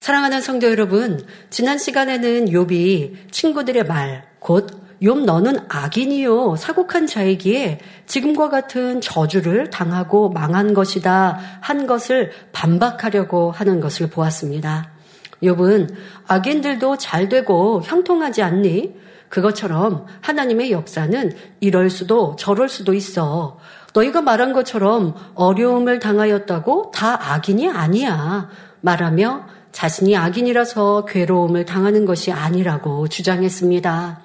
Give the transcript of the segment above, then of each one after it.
사랑하는 성도 여러분, 지난 시간에는 욥이 친구들의 말, 곧 욥 너는 악인이요 사곡한 자이기에 지금과 같은 저주를 당하고 망한 것이다 한 것을 반박하려고 하는 것을 보았습니다. 욥은 악인들도 잘 되고 형통하지 않니? 그것처럼 하나님의 역사는 이럴 수도 저럴 수도 있어. 너희가 말한 것처럼 어려움을 당하였다고 다 악인이 아니야. 말하며 자신이 악인이라서 괴로움을 당하는 것이 아니라고 주장했습니다.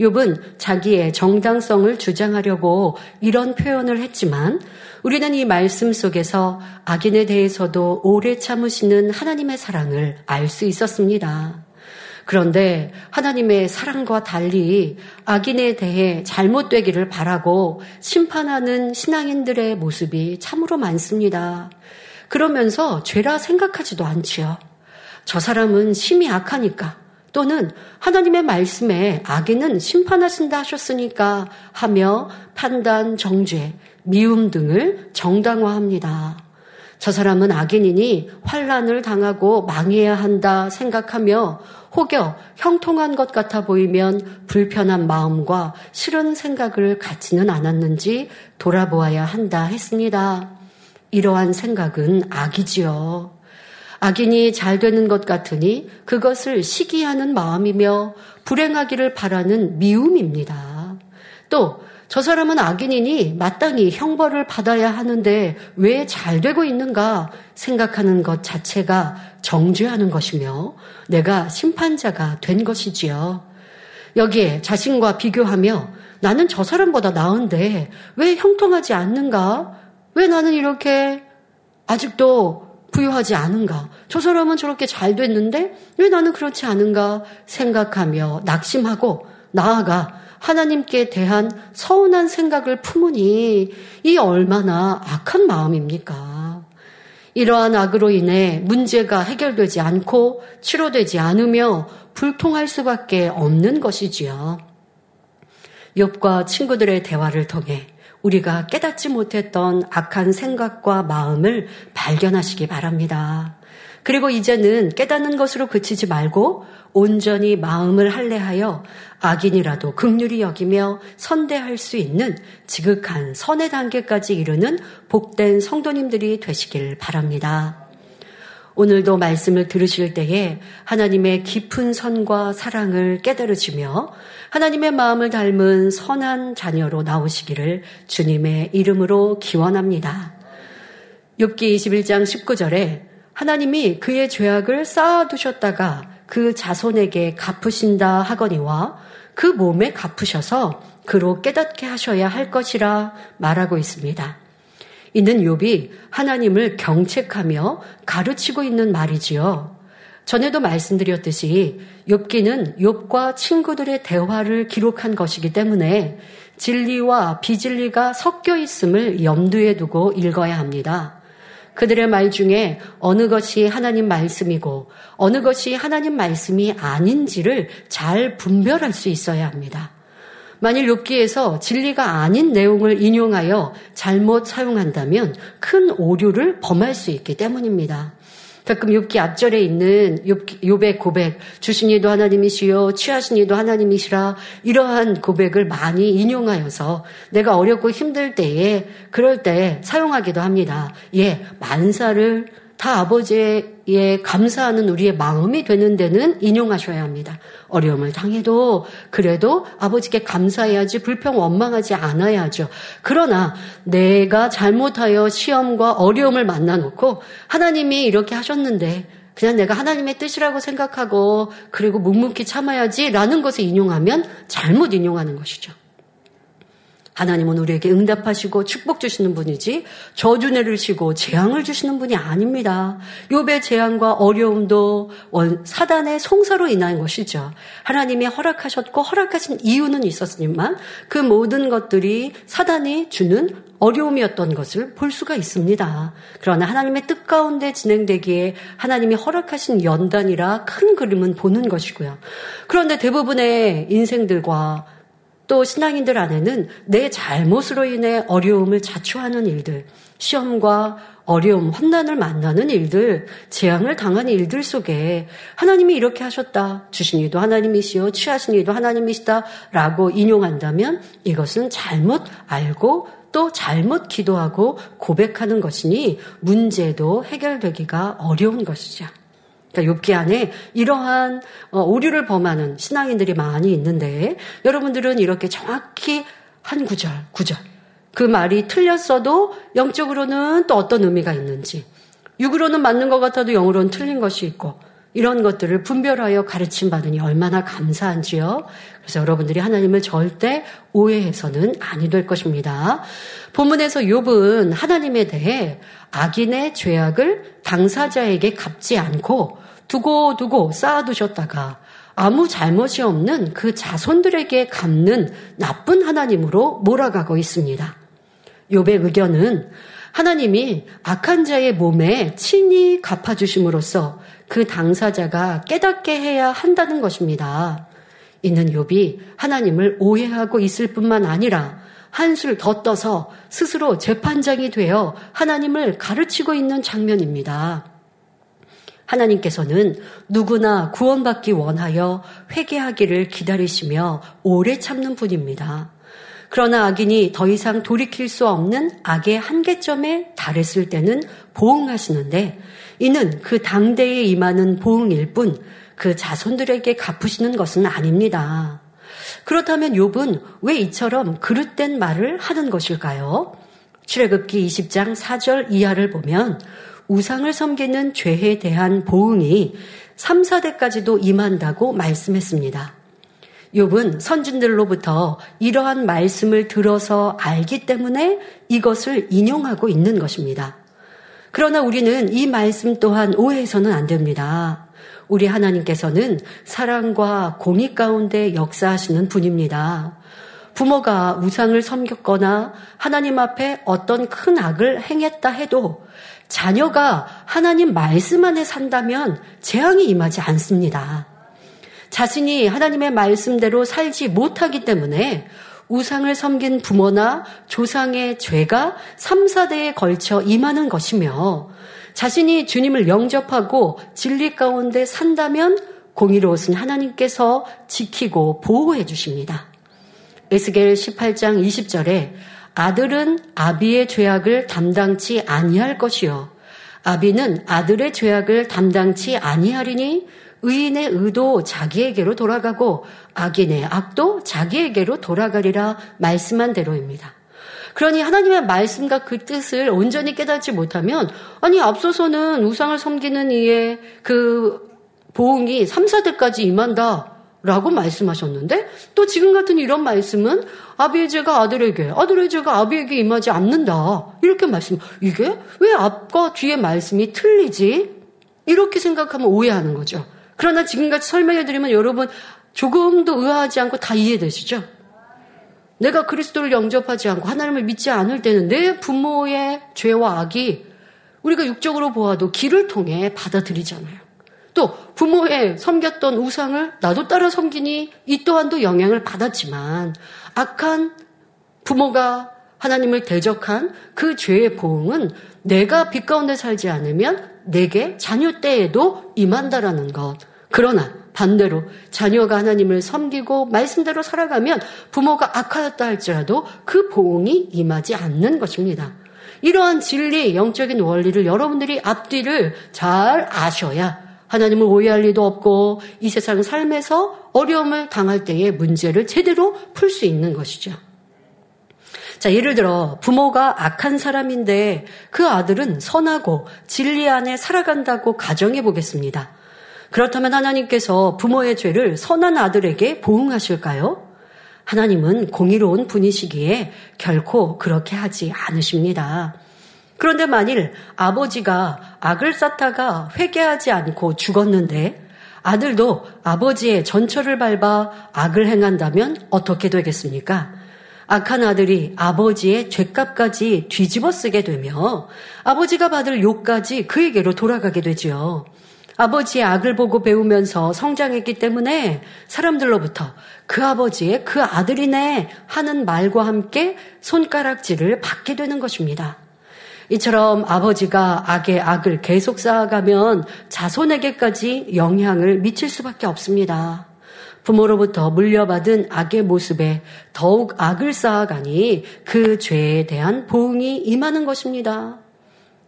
욥은 자기의 정당성을 주장하려고 이런 표현을 했지만 우리는 이 말씀 속에서 악인에 대해서도 오래 참으시는 하나님의 사랑을 알 수 있었습니다. 그런데 하나님의 사랑과 달리 악인에 대해 잘못되기를 바라고 심판하는 신앙인들의 모습이 참으로 많습니다. 그러면서 죄라 생각하지도 않지요. 저 사람은 심히 악하니까 또는 하나님의 말씀에 악인은 심판하신다 하셨으니까 하며 판단, 정죄, 미움 등을 정당화합니다. 저 사람은 악인이니 환란을 당하고 망해야 한다 생각하며 혹여 형통한 것 같아 보이면 불편한 마음과 싫은 생각을 갖지는 않았는지 돌아보아야 한다 했습니다. 이러한 생각은 악이지요. 악인이 잘 되는 것 같으니 그것을 시기하는 마음이며 불행하기를 바라는 미움입니다. 또 저 사람은 악인이니 마땅히 형벌을 받아야 하는데 왜 잘 되고 있는가 생각하는 것 자체가 정죄하는 것이며 내가 심판자가 된 것이지요. 여기에 자신과 비교하며 나는 저 사람보다 나은데 왜 형통하지 않는가? 왜 나는 이렇게 아직도 부유하지 않은가? 저 사람은 저렇게 잘 됐는데 왜 나는 그렇지 않은가 생각하며 낙심하고 나아가 하나님께 대한 서운한 생각을 품으니 이 얼마나 악한 마음입니까? 이러한 악으로 인해 문제가 해결되지 않고 치료되지 않으며 불통할 수밖에 없는 것이지요. 욥과 친구들의 대화를 통해 우리가 깨닫지 못했던 악한 생각과 마음을 발견하시기 바랍니다. 그리고 이제는 깨닫는 것으로 그치지 말고 온전히 마음을 할례하여 악인이라도 극률이 여기며 선대할 수 있는 지극한 선의 단계까지 이르는 복된 성도님들이 되시길 바랍니다. 오늘도 말씀을 들으실 때에 하나님의 깊은 선과 사랑을 깨달으시며 하나님의 마음을 닮은 선한 자녀로 나오시기를 주님의 이름으로 기원합니다. 6기 21장 19절에 하나님이 그의 죄악을 쌓아두셨다가 그 자손에게 갚으신다 하거니와 그 몸에 갚으셔서 그로 깨닫게 하셔야 할 것이라 말하고 있습니다. 이는 욥이 하나님을 경책하며 가르치고 있는 말이지요. 전에도 말씀드렸듯이 욥기는 욥과 친구들의 대화를 기록한 것이기 때문에 진리와 비진리가 섞여 있음을 염두에 두고 읽어야 합니다. 그들의 말 중에 어느 것이 하나님 말씀이고 어느 것이 하나님 말씀이 아닌지를 잘 분별할 수 있어야 합니다. 만일 욥기에서 진리가 아닌 내용을 인용하여 잘못 사용한다면 큰 오류를 범할 수 있기 때문입니다. 가끔 욥기 앞절에 있는 욥, 의 고백, 주신 이도 하나님이시요, 취하신 이도 하나님이시라 이러한 고백을 많이 인용하여서 내가 어렵고 힘들 때에 그럴 때 사용하기도 합니다. 예, 만사를 다 아버지의 감사하는 우리의 마음이 되는 데는 인용하셔야 합니다. 어려움을 당해도 그래도 아버지께 감사해야지 불평 원망하지 않아야죠. 그러나 내가 잘못하여 시험과 어려움을 만나놓고 하나님이 이렇게 하셨는데 그냥 내가 하나님의 뜻이라고 생각하고 그리고 묵묵히 참아야지라는 것을 인용하면 잘못 인용하는 것이죠. 하나님은 우리에게 응답하시고 축복 주시는 분이지 저주 내리시고 재앙을 주시는 분이 아닙니다. 욥의 재앙과 어려움도 사단의 송사로 인한 것이죠. 하나님이 허락하셨고 허락하신 이유는 있었지만 그 모든 것들이 사단이 주는 어려움이었던 것을 볼 수가 있습니다. 그러나 하나님의 뜻 가운데 진행되기에 하나님이 허락하신 연단이라 큰 그림은 보는 것이고요. 그런데 대부분의 인생들과 또 신앙인들 안에는 내 잘못으로 인해 어려움을 자초하는 일들, 시험과 어려움, 환난을 만나는 일들, 재앙을 당하는 일들 속에 하나님이 이렇게 하셨다. 주신 이도 하나님이시요. 취하신 이도 하나님이시다. 라고 인용한다면 이것은 잘못 알고 또 잘못 기도하고 고백하는 것이니 문제도 해결되기가 어려운 것이죠. 그러니까 욥기 안에 이러한 어, 오류를 범하는 신앙인들이 많이 있는데 여러분들은 이렇게 정확히 한 구절, 구절 그 말이 틀렸어도 영적으로는 또 어떤 의미가 있는지, 육으로는 맞는 것 같아도 영으로는 틀린 것이 있고, 이런 것들을 분별하여 가르침 받으니 얼마나 감사한지요. 그래서 여러분들이 하나님을 절대 오해해서는 아니 될 것입니다. 본문에서 욥은 하나님에 대해 악인의 죄악을 당사자에게 갚지 않고 두고 두고 쌓아두셨다가 아무 잘못이 없는 그 자손들에게 갚는 나쁜 하나님으로 몰아가고 있습니다. 욥의 의견은 하나님이 악한 자의 몸에 친히 갚아주심으로써 그 당사자가 깨닫게 해야 한다는 것입니다. 이는 욥이 하나님을 오해하고 있을 뿐만 아니라 한술 더 떠서 스스로 재판장이 되어 하나님을 가르치고 있는 장면입니다. 하나님께서는 누구나 구원받기 원하여 회개하기를 기다리시며 오래 참는 분입니다. 그러나 악인이 더 이상 돌이킬 수 없는 악의 한계점에 달했을 때는 보응하시는데 이는 그 당대에 임하는 보응일 뿐 그 자손들에게 갚으시는 것은 아닙니다. 그렇다면 욥은 왜 이처럼 그릇된 말을 하는 것일까요? 출애굽기 20장 4절 이하를 보면 우상을 섬기는 죄에 대한 보응이 3, 4대까지도 임한다고 말씀했습니다. 욥은 선진들로부터 이러한 말씀을 들어서 알기 때문에 이것을 인용하고 있는 것입니다. 그러나 우리는 이 말씀 또한 오해해서는 안 됩니다. 우리 하나님께서는 사랑과 공의 가운데 역사하시는 분입니다. 부모가 우상을 섬겼거나 하나님 앞에 어떤 큰 악을 행했다 해도 자녀가 하나님 말씀 안에 산다면 재앙이 임하지 않습니다. 자신이 하나님의 말씀대로 살지 못하기 때문에 우상을 섬긴 부모나 조상의 죄가 3, 4대에 걸쳐 임하는 것이며 자신이 주님을 영접하고 진리 가운데 산다면 공의로우신 하나님께서 지키고 보호해 주십니다. 에스겔 18장 20절에 아들은 아비의 죄악을 담당치 아니할 것이요 아비는 아들의 죄악을 담당치 아니하리니 의인의 의도 자기에게로 돌아가고 악인의 악도 자기에게로 돌아가리라 말씀한 대로입니다. 그러니 하나님의 말씀과 그 뜻을 온전히 깨닫지 못하면 아니 앞서서는 우상을 섬기는 이의 그 보응이 3, 4대까지 임한다. 라고 말씀하셨는데 또 지금 같은 이런 말씀은 아비의 죄가 아들에게 아들의 죄가 아비에게 임하지 않는다 이렇게 말씀 이게 왜 앞과 뒤의 말씀이 틀리지 이렇게 생각하면 오해하는 거죠 그러나 지금같이 설명해 드리면 여러분 조금도 의아하지 않고 다 이해되시죠? 내가 그리스도를 영접하지 않고 하나님을 믿지 않을 때는 내 부모의 죄와 악이 우리가 육적으로 보아도 길을 통해 받아들이잖아요. 또 부모의 섬겼던 우상을 나도 따라 섬기니 이 또한도 영향을 받았지만 악한 부모가 하나님을 대적한 그 죄의 보응은 내가 빛 가운데 살지 않으면 내게 자녀 때에도 임한다라는 것. 그러나 반대로 자녀가 하나님을 섬기고 말씀대로 살아가면 부모가 악하였다 할지라도 그 보응이 임하지 않는 것입니다. 이러한 진리, 영적인 원리를 여러분들이 앞뒤를 잘 아셔야 하나님을 오해할 리도 없고 이 세상 삶에서 어려움을 당할 때의 문제를 제대로 풀 수 있는 것이죠. 자, 예를 들어 부모가 악한 사람인데 그 아들은 선하고 진리 안에 살아간다고 가정해 보겠습니다. 그렇다면 하나님께서 부모의 죄를 선한 아들에게 보응하실까요? 하나님은 공의로운 분이시기에 결코 그렇게 하지 않으십니다. 그런데 만일 아버지가 악을 쌓다가 회개하지 않고 죽었는데 아들도 아버지의 전철을 밟아 악을 행한다면 어떻게 되겠습니까? 악한 아들이 아버지의 죄값까지 뒤집어 쓰게 되며 아버지가 받을 욕까지 그에게로 돌아가게 되지요. 아버지의 악을 보고 배우면서 성장했기 때문에 사람들로부터 그 아버지의 그 아들이네 하는 말과 함께 손가락질을 받게 되는 것입니다. 이처럼 아버지가 악의 악을 계속 쌓아가면 자손에게까지 영향을 미칠 수밖에 없습니다. 부모로부터 물려받은 악의 모습에 더욱 악을 쌓아가니 그 죄에 대한 보응이 임하는 것입니다.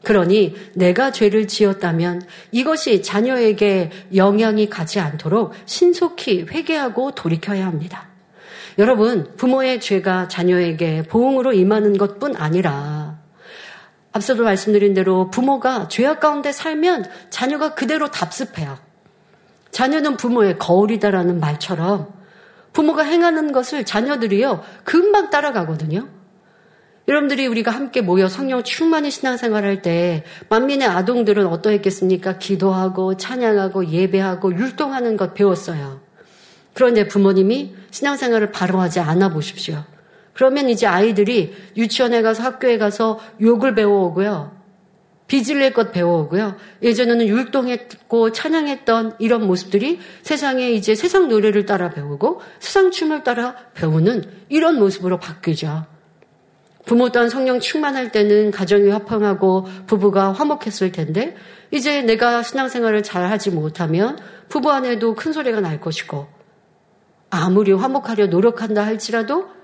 그러니 내가 죄를 지었다면 이것이 자녀에게 영향이 가지 않도록 신속히 회개하고 돌이켜야 합니다. 여러분, 부모의 죄가 자녀에게 보응으로 임하는 것뿐 아니라 앞서도 말씀드린 대로 부모가 죄악 가운데 살면 자녀가 그대로 답습해요. 자녀는 부모의 거울이다라는 말처럼 부모가 행하는 것을 자녀들이요, 금방 따라가거든요. 여러분들이 우리가 함께 모여 성령 충만히 신앙생활 할 때 만민의 아동들은 어떠했겠습니까? 기도하고 찬양하고 예배하고 율동하는 것 배웠어요. 그런데 부모님이 신앙생활을 바로 하지 않아 보십시오. 그러면 이제 아이들이 유치원에 가서 학교에 가서 욕을 배워오고요. 빚을 낼 것 배워오고요. 예전에는 율동했고 찬양했던 이런 모습들이 세상에 이제 세상 노래를 따라 배우고 세상 춤을 따라 배우는 이런 모습으로 바뀌죠. 부모 또한 성령 충만할 때는 가정이 화평하고 부부가 화목했을 텐데 이제 내가 신앙생활을 잘 하지 못하면 부부 안에도 큰 소리가 날 것이고 아무리 화목하려 노력한다 할지라도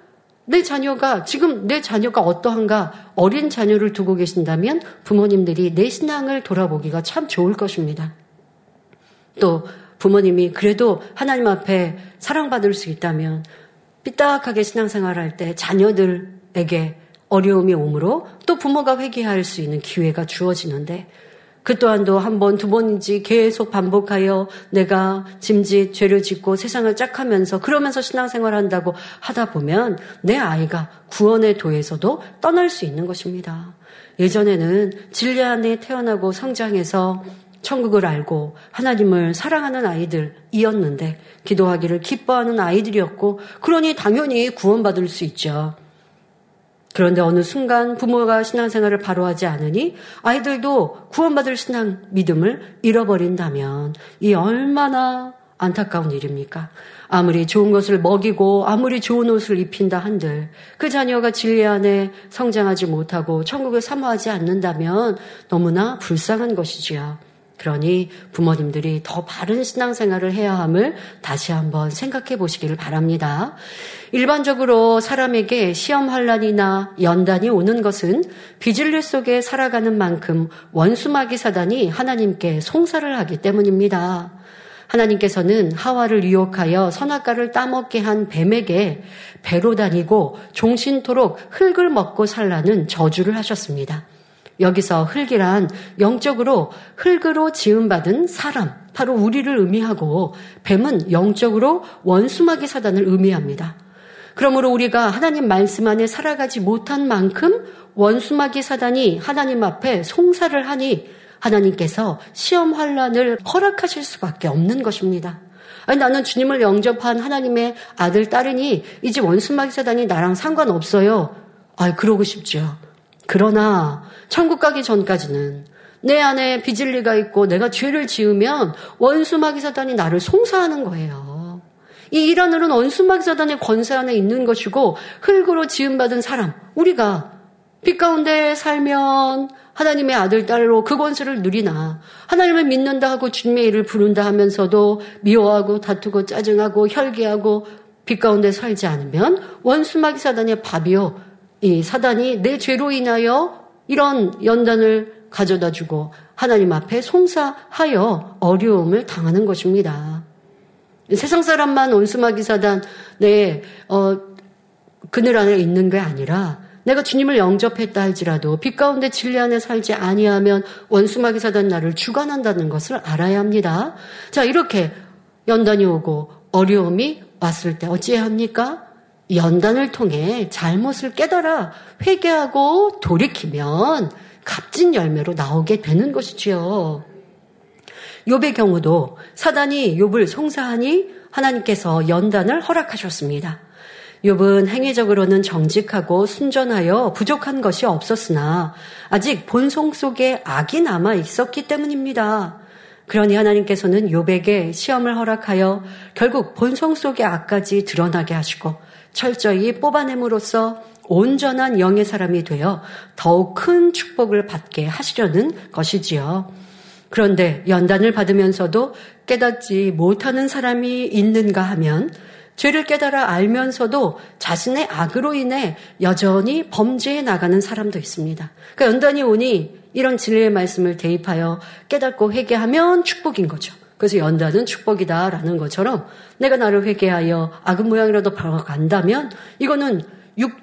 내 자녀가 지금 내 자녀가 어떠한가 어린 자녀를 두고 계신다면 부모님들이 내 신앙을 돌아보기가 참 좋을 것입니다. 또 부모님이 그래도 하나님 앞에 사랑받을 수 있다면 삐딱하게 신앙생활할 때 자녀들에게 어려움이 오므로 또 부모가 회개할 수 있는 기회가 주어지는데 그 또한도 한 번, 두 번인지 계속 반복하여 내가 짐짓, 죄를 짓고 세상을 짝하면서 그러면서 신앙생활 한다고 하다 보면 내 아이가 구원의 도에서도 떠날 수 있는 것입니다. 예전에는 진리 안에 태어나고 성장해서 천국을 알고 하나님을 사랑하는 아이들이었는데 기도하기를 기뻐하는 아이들이었고 그러니 당연히 구원받을 수 있죠. 그런데 어느 순간 부모가 신앙생활을 바로 하지 않으니 아이들도 구원받을 신앙 믿음을 잃어버린다면 이 얼마나 안타까운 일입니까? 아무리 좋은 것을 먹이고 아무리 좋은 옷을 입힌다 한들 그 자녀가 진리 안에 성장하지 못하고 천국을 사모하지 않는다면 너무나 불쌍한 것이지요. 그러니 부모님들이 더 바른 신앙생활을 해야 함을 다시 한번 생각해 보시기를 바랍니다. 일반적으로 사람에게 시험 환란이나 연단이 오는 것은 비질리 속에 살아가는 만큼 원수마귀 사단이 하나님께 송사를 하기 때문입니다. 하나님께서는 하와를 유혹하여 선악과를 따먹게 한 뱀에게 배로 다니고 종신토록 흙을 먹고 살라는 저주를 하셨습니다. 여기서 흙이란 영적으로 흙으로 지음받은 사람, 바로 우리를 의미하고 뱀은 영적으로 원수마귀 사단을 의미합니다. 그러므로 우리가 하나님 말씀 안에 살아가지 못한 만큼 원수마귀 사단이 하나님 앞에 송사를 하니 하나님께서 시험 환란을 허락하실 수밖에 없는 것입니다. 아니, 나는 주님을 영접한 하나님의 아들, 딸이니 이제 원수마귀 사단이 나랑 상관없어요. 아, 그러고 싶죠. 그러나 천국 가기 전까지는 내 안에 비질리가 있고 내가 죄를 지으면 원수마귀 사단이 나를 송사하는 거예요. 이 이란으로는 원수마귀 사단의 권세 안에 있는 것이고 흙으로 지음받은 사람 우리가 빛 가운데 살면 하나님의 아들 딸로 그 권세를 누리나 하나님을 믿는다 하고 주님의 일을 부른다 하면서도 미워하고 다투고 짜증하고 혈기하고 빛 가운데 살지 않으면 원수마귀 사단의 밥이요 이 사단이 내 죄로 인하여 이런 연단을 가져다 주고 하나님 앞에 송사하여 어려움을 당하는 것입니다. 세상 사람만 온수마귀 사단 내 어, 그늘 안에 있는 게 아니라 내가 주님을 영접했다 할지라도 빛 가운데 진리 안에 살지 아니하면 원수마귀 사단 나를 주관한다는 것을 알아야 합니다. 자 이렇게 연단이 오고 어려움이 왔을 때 어찌해야 합니까? 연단을 통해 잘못을 깨달아 회개하고 돌이키면 값진 열매로 나오게 되는 것이지요. 욥의 경우도 사단이 욥을 송사하니 하나님께서 연단을 허락하셨습니다. 욥은 행위적으로는 정직하고 순전하여 부족한 것이 없었으나 아직 본성 속에 악이 남아 있었기 때문입니다. 그러니 하나님께서는 욥에게 시험을 허락하여 결국 본성 속의 악까지 드러나게 하시고 철저히 뽑아냄으로써 온전한 영의 사람이 되어 더욱 큰 축복을 받게 하시려는 것이지요. 그런데 연단을 받으면서도 깨닫지 못하는 사람이 있는가 하면 죄를 깨달아 알면서도 자신의 악으로 인해 여전히 범죄에 나가는 사람도 있습니다. 그러니까 연단이 오니 이런 진리의 말씀을 대입하여 깨닫고 회개하면 축복인 거죠. 그래서 연단은 축복이다라는 것처럼 내가 나를 회개하여 악은 모양이라도 바라간다면 이거는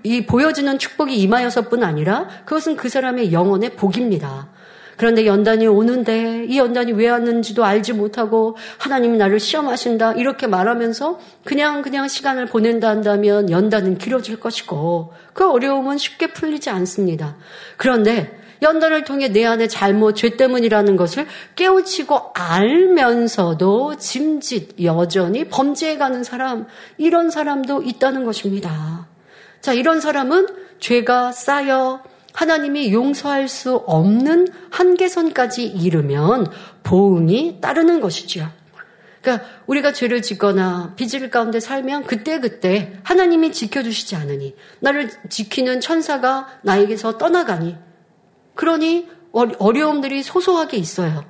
이 보여지는 축복이 임하여서뿐 아니라 그것은 그 사람의 영혼의 복입니다. 그런데 연단이 오는데 이 연단이 왜 왔는지도 알지 못하고 하나님이 나를 시험하신다 이렇게 말하면서 그냥 그냥 시간을 보낸다 한다면 연단은 길어질 것이고 그 어려움은 쉽게 풀리지 않습니다. 그런데 연단을 통해 내 안에 잘못, 죄 때문이라는 것을 깨우치고 알면서도 짐짓 여전히 범죄에 가는 사람, 이런 사람도 있다는 것입니다. 자, 이런 사람은 죄가 쌓여 하나님이 용서할 수 없는 한계선까지 이르면 보응이 따르는 것이지요. 그러니까 우리가 죄를 짓거나 빚을 가운데 살면 그때그때 하나님이 지켜주시지 않으니 나를 지키는 천사가 나에게서 떠나가니 그러니 어려움들이 소소하게 있어요.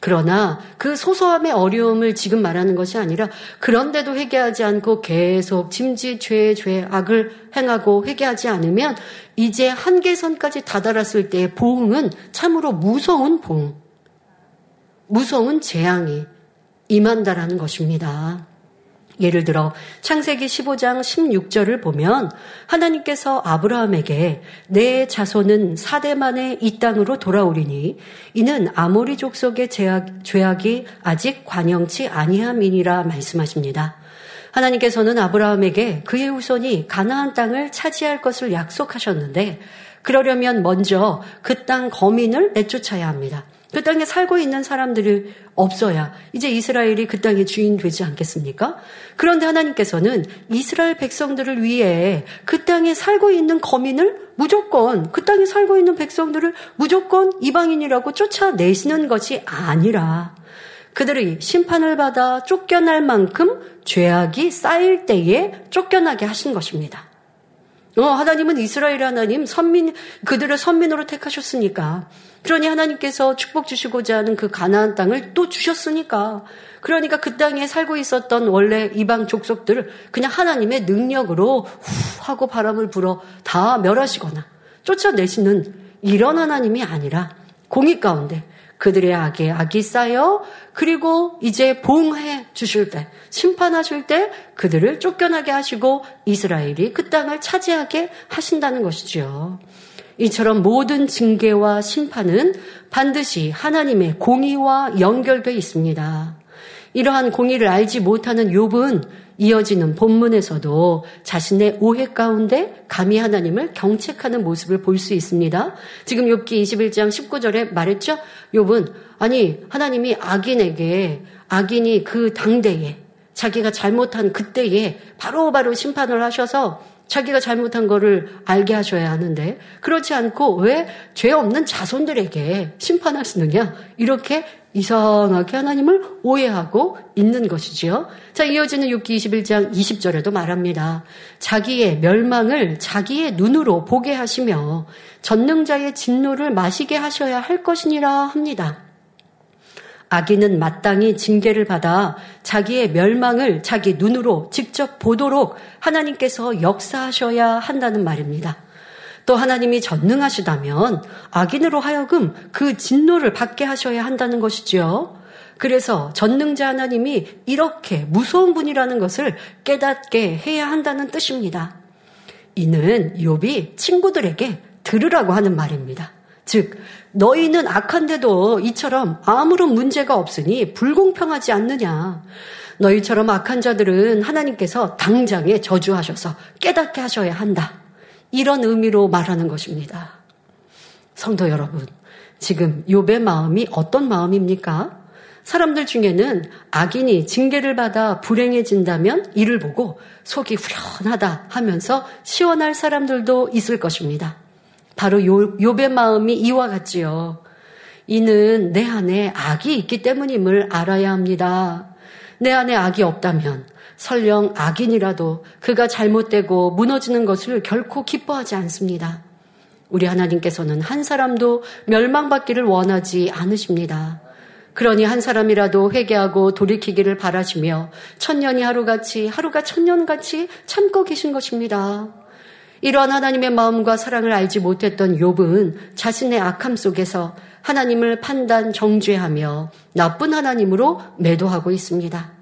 그러나 그 소소함의 어려움을 지금 말하는 것이 아니라 그런데도 회개하지 않고 계속 짐짓 죄, 죄, 악을 행하고 회개하지 않으면 이제 한계선까지 다다랐을 때의 보응은 참으로 무서운 보응, 무서운 재앙이 임한다라는 것입니다. 예를 들어 창세기 15장 16절을 보면 하나님께서 아브라함에게 내 자손은 사대 만에 이 땅으로 돌아오리니 이는 아모리 족속의 죄악, 죄악이 아직 관영치 아니함이니라 말씀하십니다. 하나님께서는 아브라함에게 그의 후손이 가나안 땅을 차지할 것을 약속하셨는데 그러려면 먼저 그 땅 거민을 내쫓아야 합니다. 그 땅에 살고 있는 사람들이 없어야 이제 이스라엘이 그 땅의 주인 되지 않겠습니까? 그런데 하나님께서는 이스라엘 백성들을 위해 그 땅에 살고 있는 거민을 무조건 그 땅에 살고 있는 백성들을 무조건 이방인이라고 쫓아내시는 것이 아니라 그들이 심판을 받아 쫓겨날 만큼 죄악이 쌓일 때에 쫓겨나게 하신 것입니다. 어, 하나님은 이스라엘 하나님 선민 그들을 선민으로 택하셨으니까. 그러니 하나님께서 축복 주시고자 하는 그 가나안 땅을 또 주셨으니까. 그러니까 그 땅에 살고 있었던 원래 이방 족속들을 그냥 하나님의 능력으로 후 하고 바람을 불어 다 멸하시거나 쫓아내시는 이런 하나님이 아니라 공의 가운데 그들의 악에 악이 쌓여 그리고 이제 봉해 주실 때 심판하실 때 그들을 쫓겨나게 하시고 이스라엘이 그 땅을 차지하게 하신다는 것이지요. 이처럼 모든 징계와 심판은 반드시 하나님의 공의와 연결되어 있습니다. 이러한 공의를 알지 못하는 욥은 이어지는 본문에서도 자신의 오해 가운데 감히 하나님을 경책하는 모습을 볼 수 있습니다. 지금 욥기 21장 19절에 말했죠. 욥은 아니 하나님이 악인에게 악인이 그 당대에 자기가 잘못한 그때에 바로바로 바로 심판을 하셔서 자기가 잘못한 거를 알게 하셔야 하는데 그렇지 않고 왜 죄 없는 자손들에게 심판하시느냐 이렇게 이상하게 하나님을 오해하고 있는 것이지요. 자, 이어지는 6기 21장 20절에도 말합니다. 자기의 멸망을 자기의 눈으로 보게 하시며 전능자의 진노를 마시게 하셔야 할 것이니라 합니다. 악인은 마땅히 징계를 받아 자기의 멸망을 자기 눈으로 직접 보도록 하나님께서 역사하셔야 한다는 말입니다. 또 하나님이 전능하시다면 악인으로 하여금 그 진노를 받게 하셔야 한다는 것이지요. 그래서 전능자 하나님이 이렇게 무서운 분이라는 것을 깨닫게 해야 한다는 뜻입니다. 이는 욥이 친구들에게 들으라고 하는 말입니다. 즉 너희는 악한데도 이처럼 아무런 문제가 없으니 불공평하지 않느냐. 너희처럼 악한 자들은 하나님께서 당장에 저주하셔서 깨닫게 하셔야 한다. 이런 의미로 말하는 것입니다. 성도 여러분, 지금 욥의 마음이 어떤 마음입니까? 사람들 중에는 악인이 징계를 받아 불행해진다면 이를 보고 속이 후련하다 하면서 시원할 사람들도 있을 것입니다. 바로 욥의 마음이 이와 같지요. 이는 내 안에 악이 있기 때문임을 알아야 합니다. 내 안에 악이 없다면 설령 악인이라도 그가 잘못되고 무너지는 것을 결코 기뻐하지 않습니다. 우리 하나님께서는 한 사람도 멸망받기를 원하지 않으십니다. 그러니 한 사람이라도 회개하고 돌이키기를 바라시며 천년이 하루같이 하루가 천년같이 참고 계신 것입니다. 이러한 하나님의 마음과 사랑을 알지 못했던 욥은 자신의 악함 속에서 하나님을 판단 정죄하며 나쁜 하나님으로 매도하고 있습니다.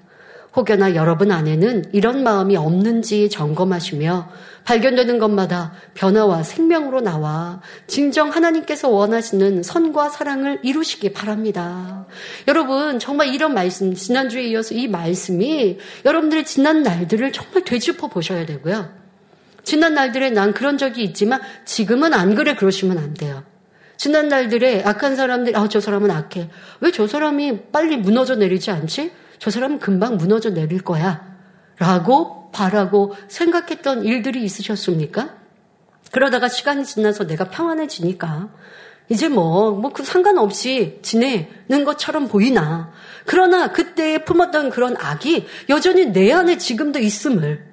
혹여나 여러분 안에는 이런 마음이 없는지 점검하시며 발견되는 것마다 변화와 생명으로 나와 진정 하나님께서 원하시는 선과 사랑을 이루시기 바랍니다. 여러분, 정말 이런 말씀, 지난주에 이어서 이 말씀이 여러분들의 지난 날들을 정말 되짚어 보셔야 되고요. 지난 날들에 난 그런 적이 있지만 지금은 안 그래 그러시면 안 돼요. 지난 날들에 악한 사람들이, 아, 저 사람은 악해. 왜 저 사람이 빨리 무너져 내리지 않지? 저 사람은 금방 무너져 내릴 거야. 라고 바라고 생각했던 일들이 있으셨습니까? 그러다가 시간이 지나서 내가 평안해지니까 이제 뭐, 뭐, 그 상관없이 지내는 것처럼 보이나. 그러나 그때 품었던 그런 악이 여전히 내 안에 지금도 있음을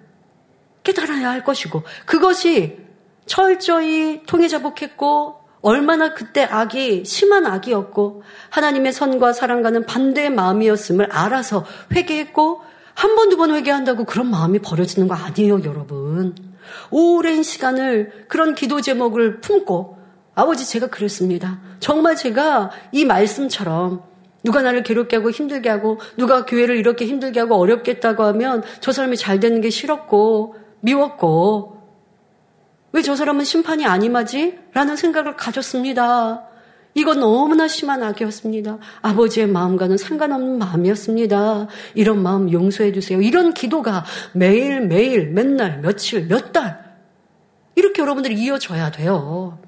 깨달아야 할 것이고, 그것이 철저히 통해 자복했고, 얼마나 그때 악이 심한 악이었고 하나님의 선과 사랑과는 반대의 마음이었음을 알아서 회개했고 한 번, 두 번 회개한다고 그런 마음이 버려지는 거 아니에요, 여러분. 오랜 시간을 그런 기도 제목을 품고 아버지 제가 그랬습니다. 정말 제가 이 말씀처럼 누가 나를 괴롭게 하고 힘들게 하고 누가 교회를 이렇게 힘들게 하고 어렵게 했다고 하면 저 사람이 잘 되는 게 싫었고 미웠고 왜 저 사람은 심판이 아니마지? 라는 생각을 가졌습니다. 이건 너무나 심한 악이었습니다. 아버지의 마음과는 상관없는 마음이었습니다. 이런 마음 용서해 주세요. 이런 기도가 매일 매일 맨날 며칠 몇 달 이렇게 여러분들이 이어져야 돼요.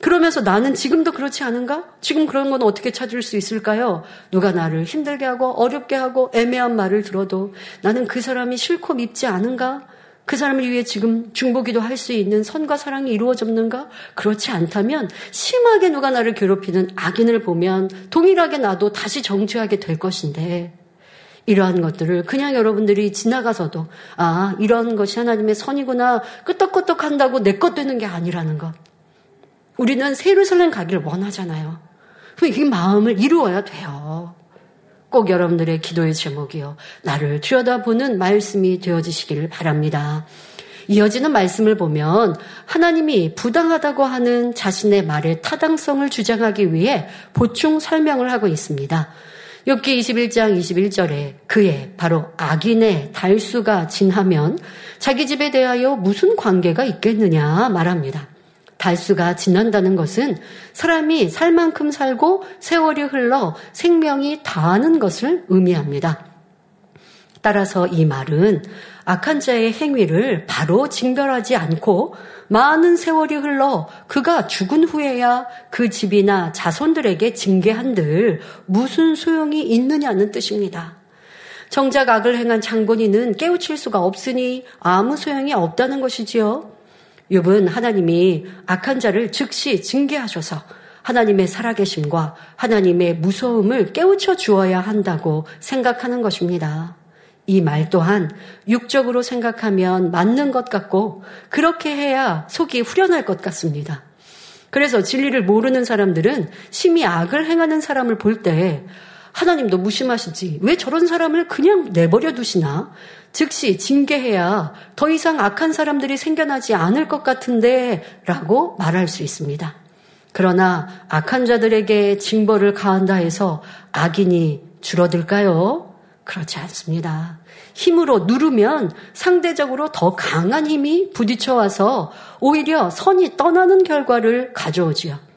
그러면서 나는 지금도 그렇지 않은가? 지금 그런 건 어떻게 찾을 수 있을까요? 누가 나를 힘들게 하고 어렵게 하고 애매한 말을 들어도 나는 그 사람이 싫고 밉지 않은가? 그 사람을 위해 지금 중보기도 할 수 있는 선과 사랑이 이루어졌는가? 그렇지 않다면 심하게 누가 나를 괴롭히는 악인을 보면 동일하게 나도 다시 정죄하게 될 것인데 이러한 것들을 그냥 여러분들이 지나가서도 아 이런 것이 하나님의 선이구나 끄떡끄떡 한다고 내 것 되는 게 아니라는 것. 우리는 세루살렘 가기를 원하잖아요. 이 마음을 이루어야 돼요. 꼭 여러분들의 기도의 제목이요. 나를 들여다보는 말씀이 되어지시기를 바랍니다. 이어지는 말씀을 보면 하나님이 부당하다고 하는 자신의 말의 타당성을 주장하기 위해 보충 설명을 하고 있습니다. 욥기 21장 21절에 그의 바로 악인의 달수가 진하면 자기 집에 대하여 무슨 관계가 있겠느냐 말합니다. 달수가 지난다는 것은 사람이 살 만큼 살고 세월이 흘러 생명이 다하는 것을 의미합니다. 따라서 이 말은 악한 자의 행위를 바로 징별하지 않고 많은 세월이 흘러 그가 죽은 후에야 그 집이나 자손들에게 징계한들 무슨 소용이 있느냐는 뜻입니다. 정작 악을 행한 장본인은 깨우칠 수가 없으니 아무 소용이 없다는 것이지요. 욥은 하나님이 악한 자를 즉시 징계하셔서 하나님의 살아계심과 하나님의 무서움을 깨우쳐 주어야 한다고 생각하는 것입니다. 이 말 또한 육적으로 생각하면 맞는 것 같고 그렇게 해야 속이 후련할 것 같습니다. 그래서 진리를 모르는 사람들은 심히 악을 행하는 사람을 볼 때 하나님도 무심하시지 왜 저런 사람을 그냥 내버려 두시나 즉시 징계해야 더 이상 악한 사람들이 생겨나지 않을 것 같은데 라고 말할 수 있습니다. 그러나 악한 자들에게 징벌을 가한다 해서 악인이 줄어들까요? 그렇지 않습니다. 힘으로 누르면 상대적으로 더 강한 힘이 부딪혀와서 오히려 선이 떠나는 결과를 가져오지요.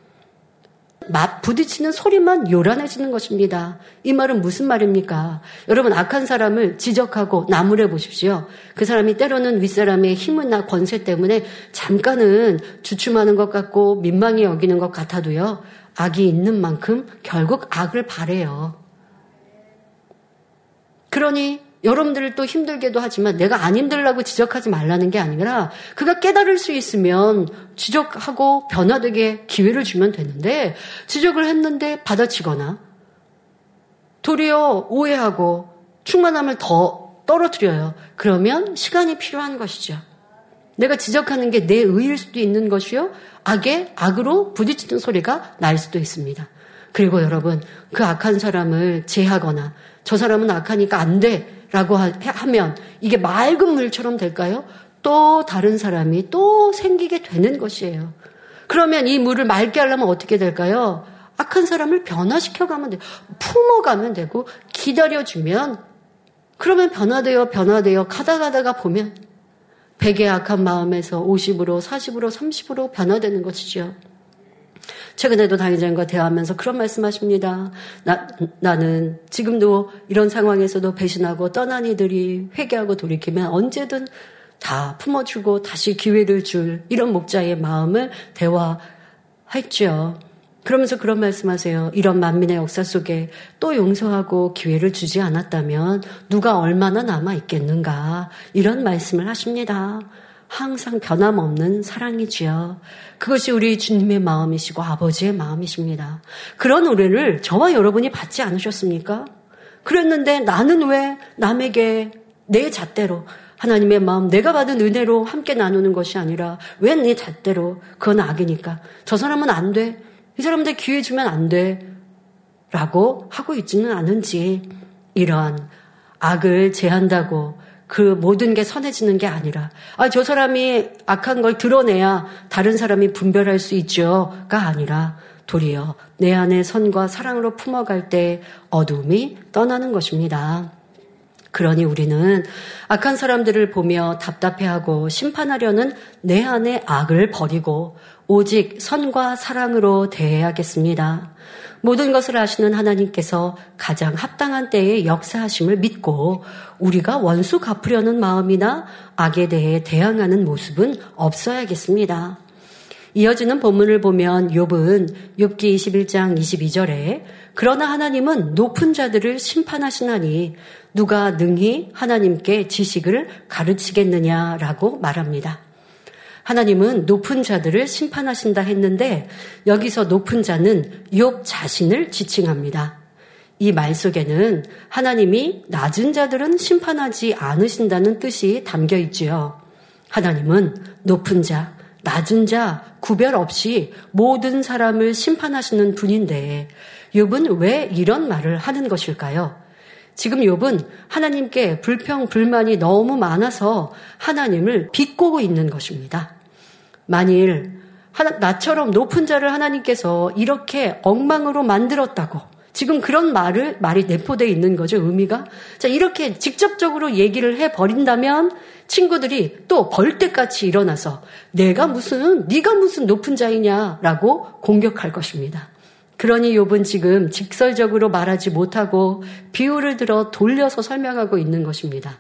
맞 부딪히는 소리만 요란해지는 것입니다. 이 말은 무슨 말입니까? 여러분 악한 사람을 지적하고 나무래 보십시오. 그 사람이 때로는 윗사람의 힘이나 권세 때문에 잠깐은 주춤하는 것 같고 민망히 여기는 것 같아도요. 악이 있는 만큼 결국 악을 바래요. 그러니 여러분들을 또 힘들게도 하지만 내가 안 힘들라고 지적하지 말라는 게 아니라 그가 깨달을 수 있으면 지적하고 변화되게 기회를 주면 되는데 지적을 했는데 받아치거나 도리어 오해하고 충만함을 더 떨어뜨려요. 그러면 시간이 필요한 것이죠. 내가 지적하는 게 내 의일 수도 있는 것이요. 악의 악으로 부딪히는 소리가 날 수도 있습니다. 그리고 여러분, 그 악한 사람을 제하거나 저 사람은 악하니까 안 돼. 라고 하면 이게 맑은 물처럼 될까요? 또 다른 사람이 또 생기게 되는 것이에요. 그러면 이 물을 맑게 하려면 어떻게 될까요? 악한 사람을 변화시켜 가면 돼. 품어가면 되고 기다려주면 그러면 변화되어 변화되어 가다 가다가 보면 100의 악한 마음에서 50으로 40으로 30으로 변화되는 것이죠. 최근에도 당회장과 대화하면서 그런 말씀하십니다. 나, 나는 지금도 이런 상황에서도 배신하고 떠난 이들이 회개하고 돌이키면 언제든 다 품어주고 다시 기회를 줄 이런 목자의 마음을 대화했죠. 그러면서 그런 말씀하세요. 이런 만민의 역사 속에 또 용서하고 기회를 주지 않았다면 누가 얼마나 남아 있겠는가 이런 말씀을 하십니다. 항상 변함없는 사랑이지요. 그것이 우리 주님의 마음이시고 아버지의 마음이십니다. 그런 노래를 저와 여러분이 받지 않으셨습니까? 그랬는데 나는 왜 남에게 내 잣대로 하나님의 마음 내가 받은 은혜로 함께 나누는 것이 아니라 왜 내 잣대로 그건 악이니까 저 사람은 안 돼. 이 사람들 기회 주면 안 돼. 라고 하고 있지는 않은지 이러한 악을 제한다고 그 모든 게 선해지는 게 아니라 아 저 사람이 악한 걸 드러내야 다른 사람이 분별할 수 있죠가 아니라 도리어 내 안에 선과 사랑으로 품어갈 때 어둠이 떠나는 것입니다. 그러니 우리는 악한 사람들을 보며 답답해하고 심판하려는 내 안의 악을 버리고 오직 선과 사랑으로 대해야겠습니다. 모든 것을 아시는 하나님께서 가장 합당한 때에 역사하심을 믿고 우리가 원수 갚으려는 마음이나 악에 대해 대항하는 모습은 없어야겠습니다. 이어지는 본문을 보면 욥은 욥기 21장 22절에 그러나 하나님은 높은 자들을 심판하시나니 누가 능히 하나님께 지식을 가르치겠느냐라고 말합니다. 하나님은 높은 자들을 심판하신다 했는데 여기서 높은 자는 욥 자신을 지칭합니다. 이 말 속에는 하나님이 낮은 자들은 심판하지 않으신다는 뜻이 담겨 있지요. 하나님은 높은 자, 낮은 자 구별 없이 모든 사람을 심판하시는 분인데 욥은 왜 이런 말을 하는 것일까요? 지금 욥은 하나님께 불평 불만이 너무 많아서 하나님을 비꼬고 있는 것입니다. 만일 나처럼 높은 자를 하나님께서 이렇게 엉망으로 만들었다고 지금 그런 말을 말이 내포되어 있는 거죠 의미가 자 이렇게 직접적으로 얘기를 해 버린다면 친구들이 또 벌떼같이 일어나서 내가 무슨 네가 무슨 높은 자이냐라고 공격할 것입니다. 그러니 욥은 지금 직설적으로 말하지 못하고 비유를 들어 돌려서 설명하고 있는 것입니다.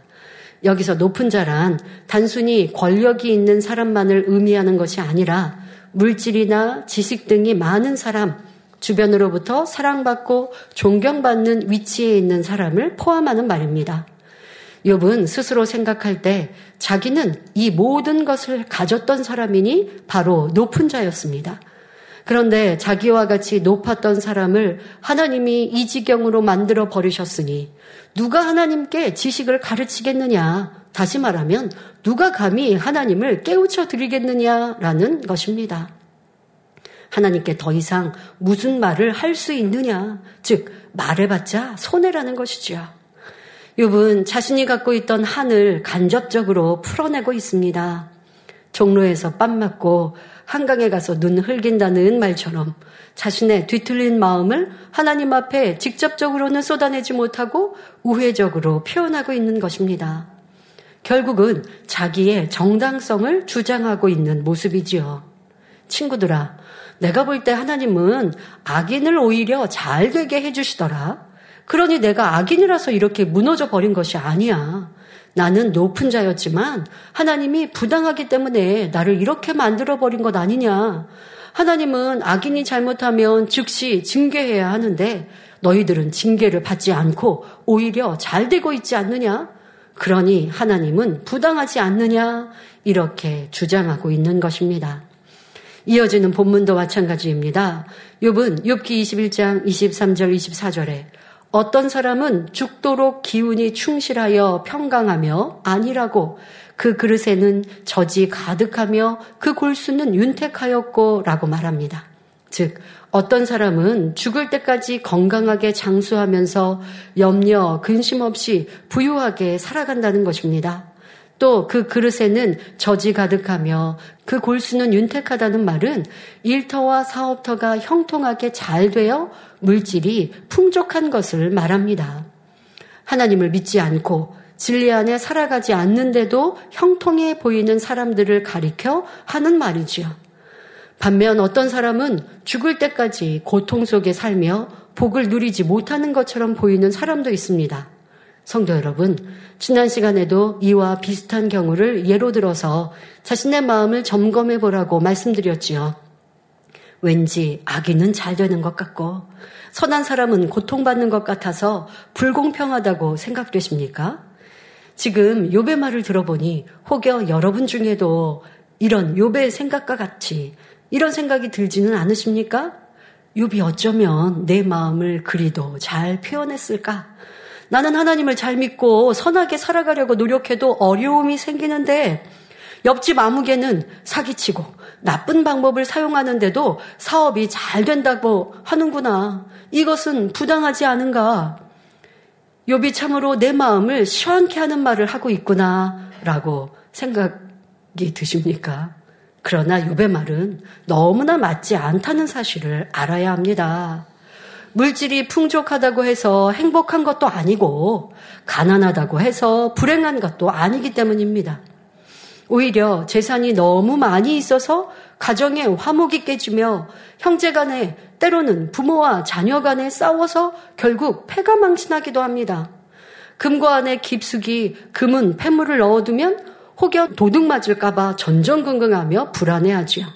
여기서 높은 자란 단순히 권력이 있는 사람만을 의미하는 것이 아니라 물질이나 지식 등이 많은 사람, 주변으로부터 사랑받고 존경받는 위치에 있는 사람을 포함하는 말입니다. 욥은 스스로 생각할 때 자기는 이 모든 것을 가졌던 사람이니 바로 높은 자였습니다. 그런데 자기와 같이 높았던 사람을 하나님이 이 지경으로 만들어 버리셨으니 누가 하나님께 지식을 가르치겠느냐? 다시 말하면 누가 감히 하나님을 깨우쳐 드리겠느냐라는 것입니다. 하나님께 더 이상 무슨 말을 할 수 있느냐? 즉 말해봤자 손해라는 것이죠. 욥은 자신이 갖고 있던 한을 간접적으로 풀어내고 있습니다. 종로에서 빰 맞고 한강에 가서 눈 흘긴다는 말처럼 자신의 뒤틀린 마음을 하나님 앞에 직접적으로는 쏟아내지 못하고 우회적으로 표현하고 있는 것입니다. 결국은 자기의 정당성을 주장하고 있는 모습이지요. 친구들아, 내가 볼 때 하나님은 악인을 오히려 잘 되게 해주시더라. 그러니 내가 악인이라서 이렇게 무너져 버린 것이 아니야. 나는 높은 자였지만 하나님이 부당하기 때문에 나를 이렇게 만들어 버린 것 아니냐. 하나님은 악인이 잘못하면 즉시 징계해야 하는데 너희들은 징계를 받지 않고 오히려 잘 되고 있지 않느냐? 그러니 하나님은 부당하지 않느냐? 이렇게 주장하고 있는 것입니다. 이어지는 본문도 마찬가지입니다. 욥은 욥기 21장 23절 24절에 어떤 사람은 죽도록 기운이 충실하여 평강하며 아니라고 그 그릇에는 젖이 가득하며 그 골수는 윤택하였고 라고 말합니다. 즉, 어떤 사람은 죽을 때까지 건강하게 장수하면서 염려, 근심 없이 부유하게 살아간다는 것입니다. 또 그 그릇에는 젖이 가득하며 그 골수는 윤택하다는 말은 일터와 사업터가 형통하게 잘 되어 물질이 풍족한 것을 말합니다. 하나님을 믿지 않고 진리 안에 살아가지 않는데도 형통해 보이는 사람들을 가리켜 하는 말이지요. 반면 어떤 사람은 죽을 때까지 고통 속에 살며 복을 누리지 못하는 것처럼 보이는 사람도 있습니다. 성도 여러분, 지난 시간에도 이와 비슷한 경우를 예로 들어서 자신의 마음을 점검해 보라고 말씀드렸지요. 왠지 악인은 잘 되는 것 같고 선한 사람은 고통받는 것 같아서 불공평하다고 생각되십니까? 지금 요배 말을 들어보니 혹여 여러분 중에도 이런 요배의 생각과 같이 이런 생각이 들지는 않으십니까? 욥이 어쩌면 내 마음을 그리도 잘 표현했을까? 나는 하나님을 잘 믿고 선하게 살아가려고 노력해도 어려움이 생기는데 옆집 아무개는 사기치고 나쁜 방법을 사용하는데도 사업이 잘 된다고 하는구나. 이것은 부당하지 않은가? 욥이 참으로 내 마음을 시원케 하는 말을 하고 있구나 라고 생각이 드십니까? 그러나 욥의 말은 너무나 맞지 않다는 사실을 알아야 합니다. 물질이 풍족하다고 해서 행복한 것도 아니고 가난하다고 해서 불행한 것도 아니기 때문입니다. 오히려 재산이 너무 많이 있어서 가정에 화목이 깨지며 형제 간에 때로는 부모와 자녀 간에 싸워서 결국 패가 망신하기도 합니다. 금고 안에 깊숙이 금은 폐물을 넣어두면 혹여 도둑 맞을까봐 전전긍긍하며 불안해하지요.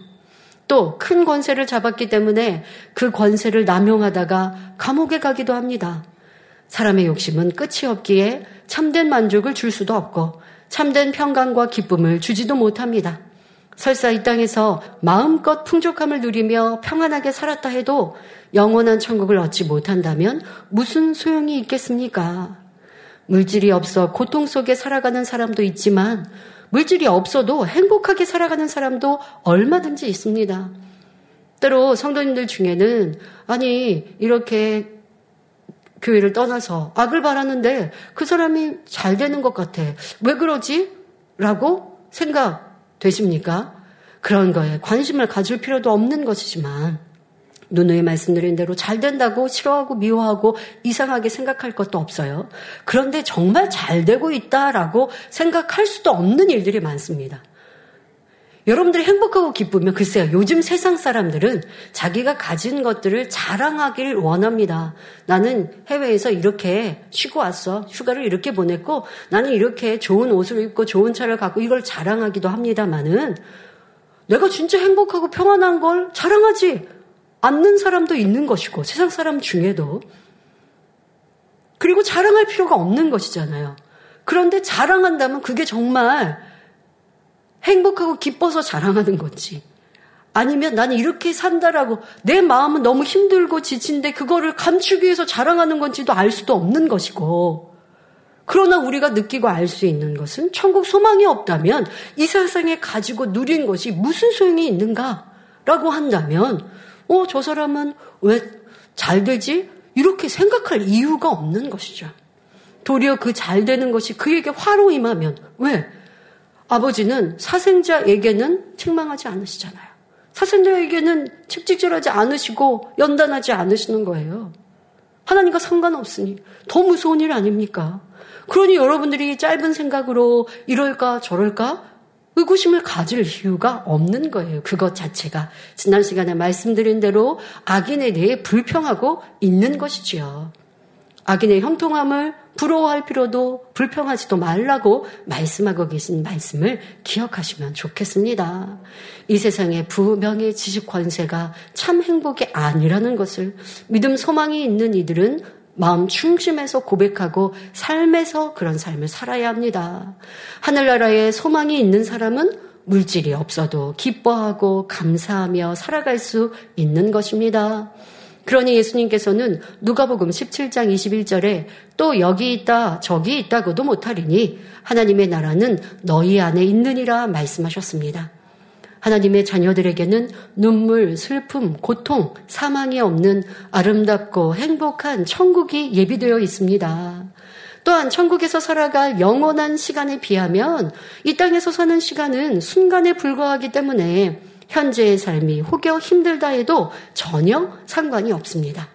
또 큰 권세를 잡았기 때문에 그 권세를 남용하다가 감옥에 가기도 합니다. 사람의 욕심은 끝이 없기에 참된 만족을 줄 수도 없고 참된 평강과 기쁨을 주지도 못합니다. 설사 이 땅에서 마음껏 풍족함을 누리며 평안하게 살았다 해도 영원한 천국을 얻지 못한다면 무슨 소용이 있겠습니까? 물질이 없어 고통 속에 살아가는 사람도 있지만 물질이 없어도 행복하게 살아가는 사람도 얼마든지 있습니다. 때로 성도님들 중에는 아니 이렇게 교회를 떠나서 악을 바랐는데 그 사람이 잘 되는 것 같아. 왜 그러지? 라고 생각되십니까? 그런 거에 관심을 가질 필요도 없는 것이지만 누누이 말씀드린 대로 잘 된다고 싫어하고 미워하고 이상하게 생각할 것도 없어요. 그런데 정말 잘 되고 있다라고 생각할 수도 없는 일들이 많습니다. 여러분들이 행복하고 기쁘면 글쎄요. 요즘 세상 사람들은 자기가 가진 것들을 자랑하기를 원합니다. 나는 해외에서 이렇게 쉬고 왔어. 휴가를 이렇게 보냈고 나는 이렇게 좋은 옷을 입고 좋은 차를 갖고 이걸 자랑하기도 합니다만은 내가 진짜 행복하고 평안한 걸 자랑하지 않는 사람도 있는 것이고 세상 사람 중에도 그리고 자랑할 필요가 없는 것이잖아요. 그런데 자랑한다면 그게 정말 행복하고 기뻐서 자랑하는 거지. 아니면 나는 이렇게 산다라고 내 마음은 너무 힘들고 지친데 그거를 감추기 위해서 자랑하는 건지도 알 수도 없는 것이고. 그러나 우리가 느끼고 알 수 있는 것은 천국 소망이 없다면 이 세상에 가지고 누린 것이 무슨 소용이 있는가라고 한다면 어, 저 사람은 왜 잘 되지? 이렇게 생각할 이유가 없는 것이죠. 도리어 그 잘 되는 것이 그에게 화로 임하면 왜? 아버지는 사생자에게는 책망하지 않으시잖아요. 사생자에게는 책찍질하지 않으시고 연단하지 않으시는 거예요. 하나님과 상관없으니 더 무서운 일 아닙니까? 그러니 여러분들이 짧은 생각으로 이럴까 저럴까 의구심을 가질 이유가 없는 거예요. 그것 자체가 지난 시간에 말씀드린 대로 악인에 대해 불평하고 있는 것이지요. 악인의 형통함을 부러워할 필요도 불평하지도 말라고 말씀하고 계신 말씀을 기억하시면 좋겠습니다. 이 세상의 부명의 지식 권세가 참 행복이 아니라는 것을 믿음 소망이 있는 이들은 마음 중심에서 고백하고 삶에서 그런 삶을 살아야 합니다. 하늘나라에 소망이 있는 사람은 물질이 없어도 기뻐하고 감사하며 살아갈 수 있는 것입니다. 그러니 예수님께서는 누가복음 17장 21절에 또 여기 있다 저기 있다고도 못하리니 하나님의 나라는 너희 안에 있느니라 말씀하셨습니다. 하나님의 자녀들에게는 눈물, 슬픔, 고통, 사망이 없는 아름답고 행복한 천국이 예비되어 있습니다. 또한 천국에서 살아갈 영원한 시간에 비하면 이 땅에서 사는 시간은 순간에 불과하기 때문에 현재의 삶이 혹여 힘들다 해도 전혀 상관이 없습니다.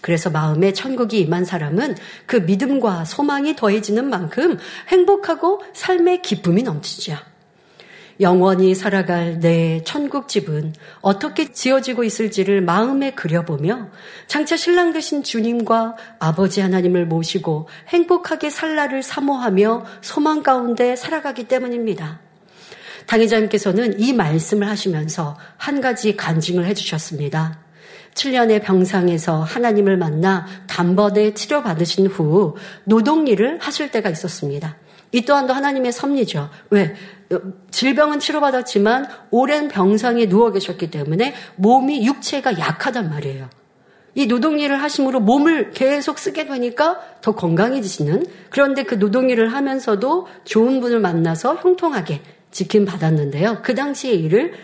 그래서 마음에 천국이 임한 사람은 그 믿음과 소망이 더해지는 만큼 행복하고 삶의 기쁨이 넘치죠. 영원히 살아갈 내 천국집은 어떻게 지어지고 있을지를 마음에 그려보며 장차 신랑 되신 주님과 아버지 하나님을 모시고 행복하게 살라를 사모하며 소망 가운데 살아가기 때문입니다. 당의자님께서는 이 말씀을 하시면서 한 가지 간증을 해주셨습니다. 7년의 병상에서 하나님을 만나 단번에 치료받으신 후 노동일을 하실 때가 있었습니다. 이 또한도 하나님의 섭리죠. 왜? 질병은 치료받았지만 오랜 병상에 누워 계셨기 때문에 몸이 육체가 약하단 말이에요. 이 노동일을 하심으로 몸을 계속 쓰게 되니까 더 건강해지시는 그런데 그 노동일을 하면서도 좋은 분을 만나서 형통하게 지킴 받았는데요. 그 당시의 일을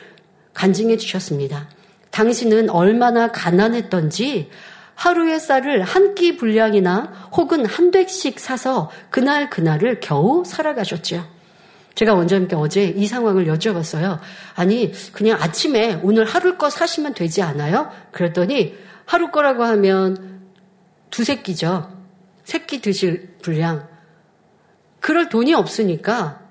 간증해 주셨습니다. 당신은 얼마나 가난했던지 하루의 쌀을 한 끼 분량이나 혹은 한 댁씩 사서 그날 그날을 겨우 살아가셨죠. 제가 원장님께 어제 이 상황을 여쭤봤어요. 아니, 그냥 아침에 오늘 하루 거 사시면 되지 않아요? 그랬더니 하루 거라고 하면 두세 끼죠. 세끼 드실 분량. 그럴 돈이 없으니까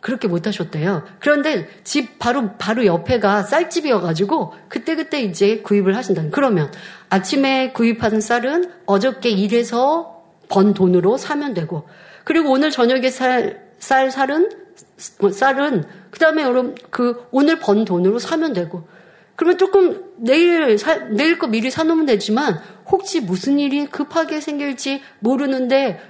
그렇게 못 하셨대요. 그런데 집 바로 바로 옆에가 쌀집이어가지고 그때 그때 이제 구입을 하신다. 그러면 아침에 구입한 쌀은 어저께 일해서 번 돈으로 사면 되고 그리고 오늘 저녁에 살, 쌀 살은 쌀은 그 다음에 여러분 그 오늘 번 돈으로 사면 되고 그러면 조금 내일 사, 내일 거 미리 사놓으면 되지만 혹시 무슨 일이 급하게 생길지 모르는데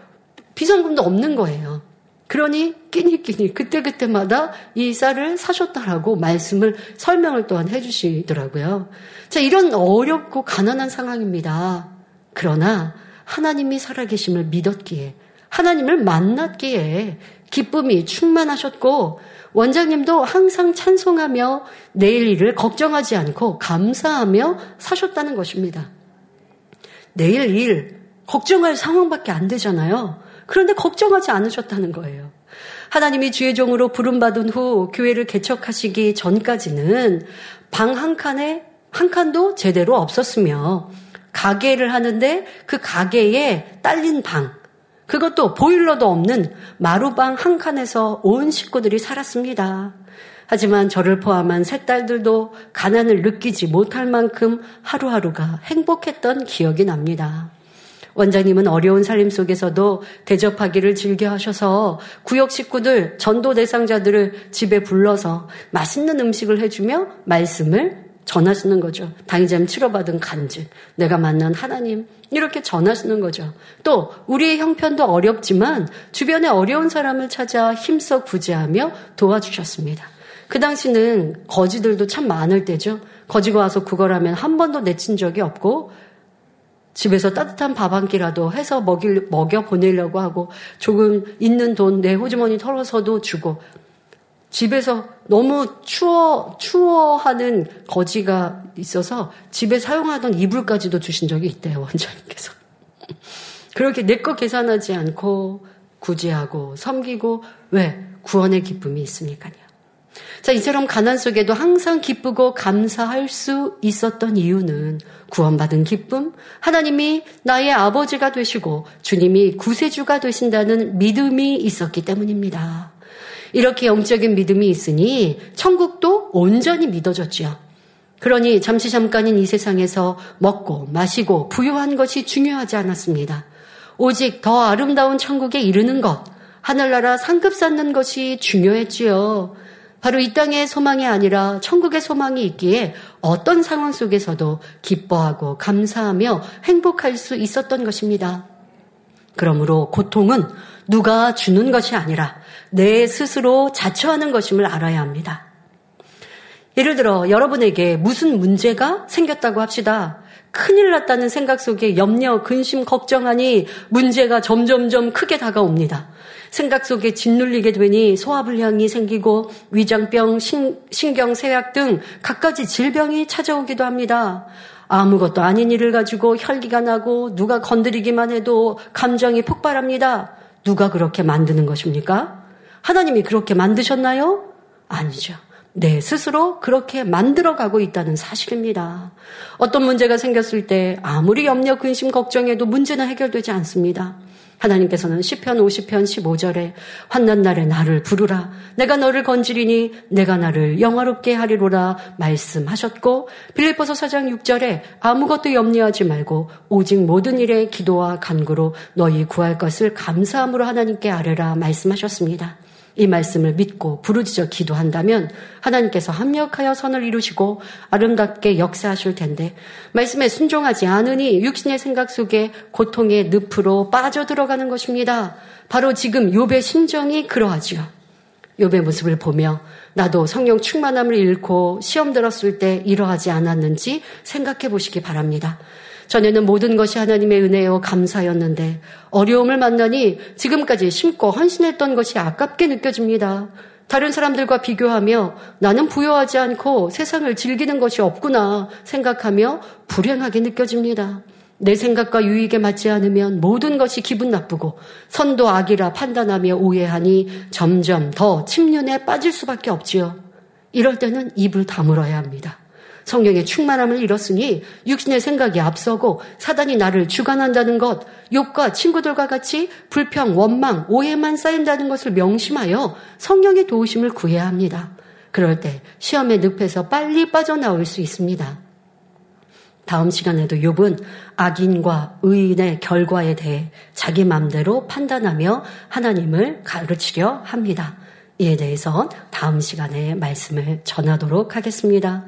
비상금도 없는 거예요. 그러니 끼니끼니 그때그때마다 이 쌀을 사셨다라고 말씀을 설명을 또한 해주시더라고요. 자, 이런 어렵고 가난한 상황입니다. 그러나 하나님이 살아계심을 믿었기에 하나님을 만났기에 기쁨이 충만하셨고 원장님도 항상 찬송하며 내일 일을 걱정하지 않고 감사하며 사셨다는 것입니다. 내일 일 걱정할 상황밖에 안 되잖아요. 그런데 걱정하지 않으셨다는 거예요. 하나님이 주의 종으로 부름받은 후 교회를 개척하시기 전까지는 방 한 칸에 한 칸도 제대로 없었으며 가게를 하는데 그 가게에 딸린 방 그것도 보일러도 없는 마루방 한 칸에서 온 식구들이 살았습니다. 하지만 저를 포함한 세 딸들도 가난을 느끼지 못할 만큼 하루하루가 행복했던 기억이 납니다. 원장님은 어려운 살림 속에서도 대접하기를 즐겨 하셔서 구역 식구들, 전도 대상자들을 집에 불러서 맛있는 음식을 해주며 말씀을 전하시는 거죠. 당의자님 치료받은 간증, 내가 만난 하나님, 이렇게 전하시는 거죠. 또, 우리의 형편도 어렵지만 주변에 어려운 사람을 찾아 힘써 구제하며 도와주셨습니다. 그 당시는 거지들도 참 많을 때죠. 거지가 와서 구걸하면 한 번도 내친 적이 없고 집에서 따뜻한 밥 한 끼라도 해서 먹일, 먹여 보내려고 하고 조금 있는 돈 내 호주머니 털어서도 주고 집에서 너무 추워, 추워하는 거지가 있어서 집에 사용하던 이불까지도 주신 적이 있대요, 원장님께서. 그렇게 내 거 계산하지 않고 구제하고 섬기고 왜? 구원의 기쁨이 있으니까요. 자, 이처럼 가난 속에도 항상 기쁘고 감사할 수 있었던 이유는 구원받은 기쁨, 하나님이 나의 아버지가 되시고 주님이 구세주가 되신다는 믿음이 있었기 때문입니다. 이렇게 영적인 믿음이 있으니 천국도 온전히 믿어졌지요. 그러니 잠시 잠깐인 이 세상에서 먹고 마시고 부유한 것이 중요하지 않았습니다. 오직 더 아름다운 천국에 이르는 것, 하늘나라 상급 쌓는 것이 중요했지요. 바로 이 땅의 소망이 아니라 천국의 소망이 있기에 어떤 상황 속에서도 기뻐하고 감사하며 행복할 수 있었던 것입니다. 그러므로 고통은 누가 주는 것이 아니라 내 스스로 자처하는 것임을 알아야 합니다. 예를 들어 여러분에게 무슨 문제가 생겼다고 합시다. 큰일 났다는 생각 속에 염려, 근심, 걱정하니 문제가 점점점 크게 다가옵니다. 생각 속에 짓눌리게 되니 소화불량이 생기고 위장병, 신, 신경쇠약 등 갖가지 질병이 찾아오기도 합니다. 아무것도 아닌 일을 가지고 혈기가 나고 누가 건드리기만 해도 감정이 폭발합니다. 누가 그렇게 만드는 것입니까? 하나님이 그렇게 만드셨나요? 아니죠. 내 스스로 그렇게 만들어가고 있다는 사실입니다. 어떤 문제가 생겼을 때 아무리 염려, 근심, 걱정해도 문제는 해결되지 않습니다. 하나님께서는 시편 50편 15절에 환난 날에 나를 부르라 내가 너를 건지리니 내가 나를 영화롭게 하리로라 말씀하셨고 빌립보서 4장 6절에 아무것도 염려하지 말고 오직 모든 일에 기도와 간구로 너희 구할 것을 감사함으로 하나님께 아뢰라 말씀하셨습니다. 이 말씀을 믿고 부르짖어 기도한다면 하나님께서 합력하여 선을 이루시고 아름답게 역사하실 텐데 말씀에 순종하지 않으니 육신의 생각 속에 고통의 늪으로 빠져들어가는 것입니다. 바로 지금 욥의 심정이 그러하지요. 욥의 모습을 보며 나도 성령 충만함을 잃고 시험 들었을 때 이러하지 않았는지 생각해 보시기 바랍니다. 전에는 모든 것이 하나님의 은혜요 감사였는데 어려움을 만나니 지금까지 심고 헌신했던 것이 아깝게 느껴집니다. 다른 사람들과 비교하며 나는 부여하지 않고 세상을 즐기는 것이 없구나 생각하며 불행하게 느껴집니다. 내 생각과 유익에 맞지 않으면 모든 것이 기분 나쁘고 선도 악이라 판단하며 오해하니 점점 더 침륜에 빠질 수밖에 없지요. 이럴 때는 입을 다물어야 합니다. 성령의 충만함을 잃었으니 육신의 생각이 앞서고 사단이 나를 주관한다는 것, 욕과 친구들과 같이 불평, 원망, 오해만 쌓인다는 것을 명심하여 성령의 도우심을 구해야 합니다. 그럴 때 시험의 늪에서 빨리 빠져나올 수 있습니다. 다음 시간에도 욥은 악인과 의인의 결과에 대해 자기 마음대로 판단하며 하나님을 가르치려 합니다. 이에 대해서 다음 시간에 말씀을 전하도록 하겠습니다.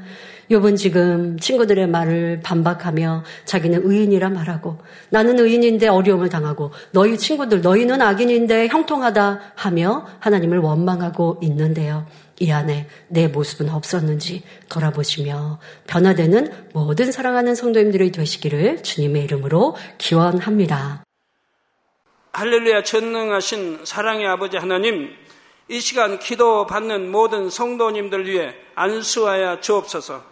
욥은 지금 친구들의 말을 반박하며 자기는 의인이라 말하고 나는 의인인데 어려움을 당하고 너희 친구들 너희는 악인인데 형통하다 하며 하나님을 원망하고 있는데요. 이 안에 내 모습은 없었는지 돌아보시며 변화되는 모든 사랑하는 성도님들이 되시기를 주님의 이름으로 기원합니다. 할렐루야 전능하신 사랑의 아버지 하나님 이 시간 기도 받는 모든 성도님들 위해 안수하여 주옵소서.